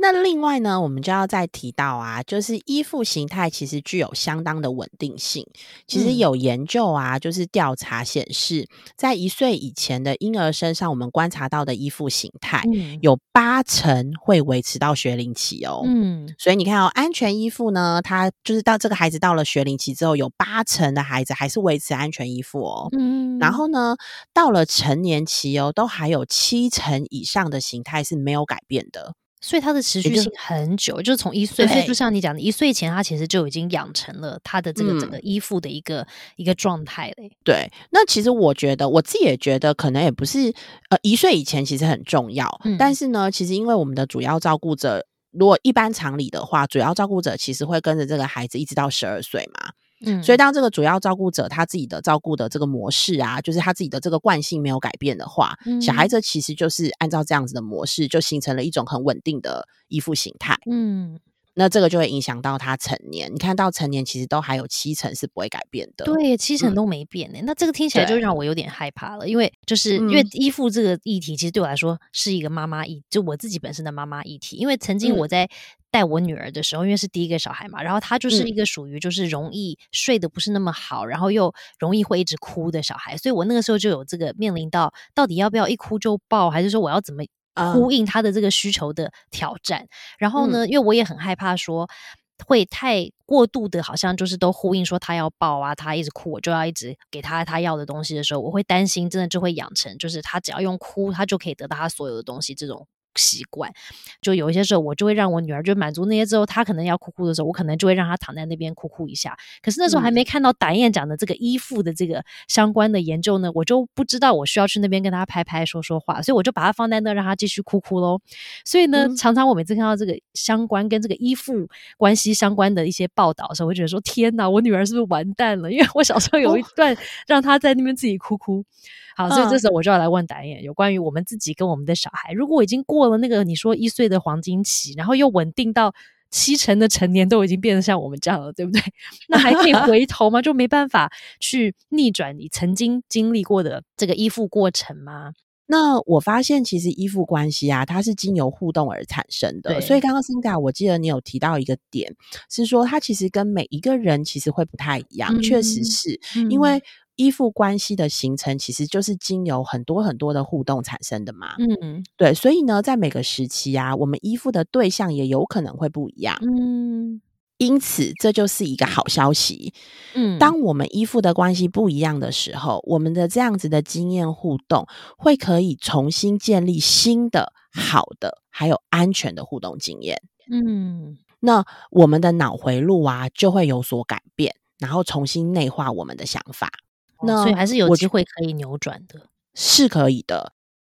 那另外呢，我们就要再提到啊，就是依附形态其实具有相当的稳定性。其实有研究啊，就是调查显示，在一岁以前的婴儿身上，我们观察到的依附形态有八成会维持到学龄期哦。嗯，所以你看哦，安全依附呢，它就是到这个孩子到了学龄期之后，有八成的孩子还是维持安全依附哦。嗯，然后呢，到了成年期哦，都还有七成以上的形态是没有改变的。所以它的持续性很久，就是从一岁，所以就像你讲的，一岁前他其实就已经养成了他的这个整个依附的一个一个状态嘞。对，那其实我觉得我自己也觉得，可能也不是呃一岁以前其实很重要，但是呢，其实因为我们的主要照顾者，如果一般常理的话，主要照顾者其实会跟着这个孩子一直到十二岁嘛。嗯，所以当这个主要照顾者他自己的照顾的这个模式啊，就是他自己的这个惯性没有改变的话，小孩子其实就是按照这样子的模式，就形成了一种很稳定的依附形态。嗯。那这个就会影响到他成年。你看到成年，其实都还有七成是不会改变的。对，七成都没变呢。那这个听起来就让我有点害怕了，因为就是因为依附这个议题，其实对我来说是一个妈妈议，就我自己本身的妈妈议题。因为曾经我在带我女儿的时候，因为是第一个小孩嘛，然后她就是一个属于就是容易睡得不是那么好，然后又容易会一直哭的小孩，所以我那个时候就有这个面临到到底要不要一哭就抱，还是说我要怎么？呼应他的这个需求的挑战，然后呢，因为我也很害怕说会太过度的，好像就是都呼应说他要抱啊，他一直哭，我就要一直给他他要的东西的时候，我会担心真的就会养成，就是他只要用哭，他就可以得到他所有的东西这种。习惯，就有一些时候，我就会让我女儿就满足那些之后，她可能要哭哭的时候，我可能就会让她躺在那边哭哭一下。可是那时候还没看到导演讲的这个依附的这个相关的研究呢，我就不知道我需要去那边跟她拍拍说说话，所以我就把她放在那，让她继续哭哭喽。所以呢，常常我每次看到这个相关跟这个依附关系相关的一些报道的时候，我会觉得说天哪，我女儿是不是完蛋了？因为我小时候有一段让她在那边自己哭哭。好，所以这时候我就要来问导演，有关于我们自己跟我们的小孩，如果已经过了那个你说一岁的黄金期，然后又稳定到七成的成年都已经变得像我们这样了，对不对？那还可以回头吗？就没办法去逆转你曾经经历过的这个依附过程吗？那我发现其实依附关系啊，它是经由互动而产生的。所以刚刚 Cinda，我记得你有提到一个点，是说它其实跟每一个人其实会不太一样，确实是因为。依附关系的形成，其实就是经由很多很多的互动产生的嘛。嗯，对，所以呢，在每个时期啊，我们依附的对象也有可能会不一样。嗯，因此这就是一个好消息。嗯，当我们依附的关系不一样的时候，我们的这样子的经验互动，会可以重新建立新的好的还有安全的互动经验。嗯，那我们的脑回路啊，就会有所改变，然后重新内化我们的想法。那所以还是有机会可以扭转的，是可以的。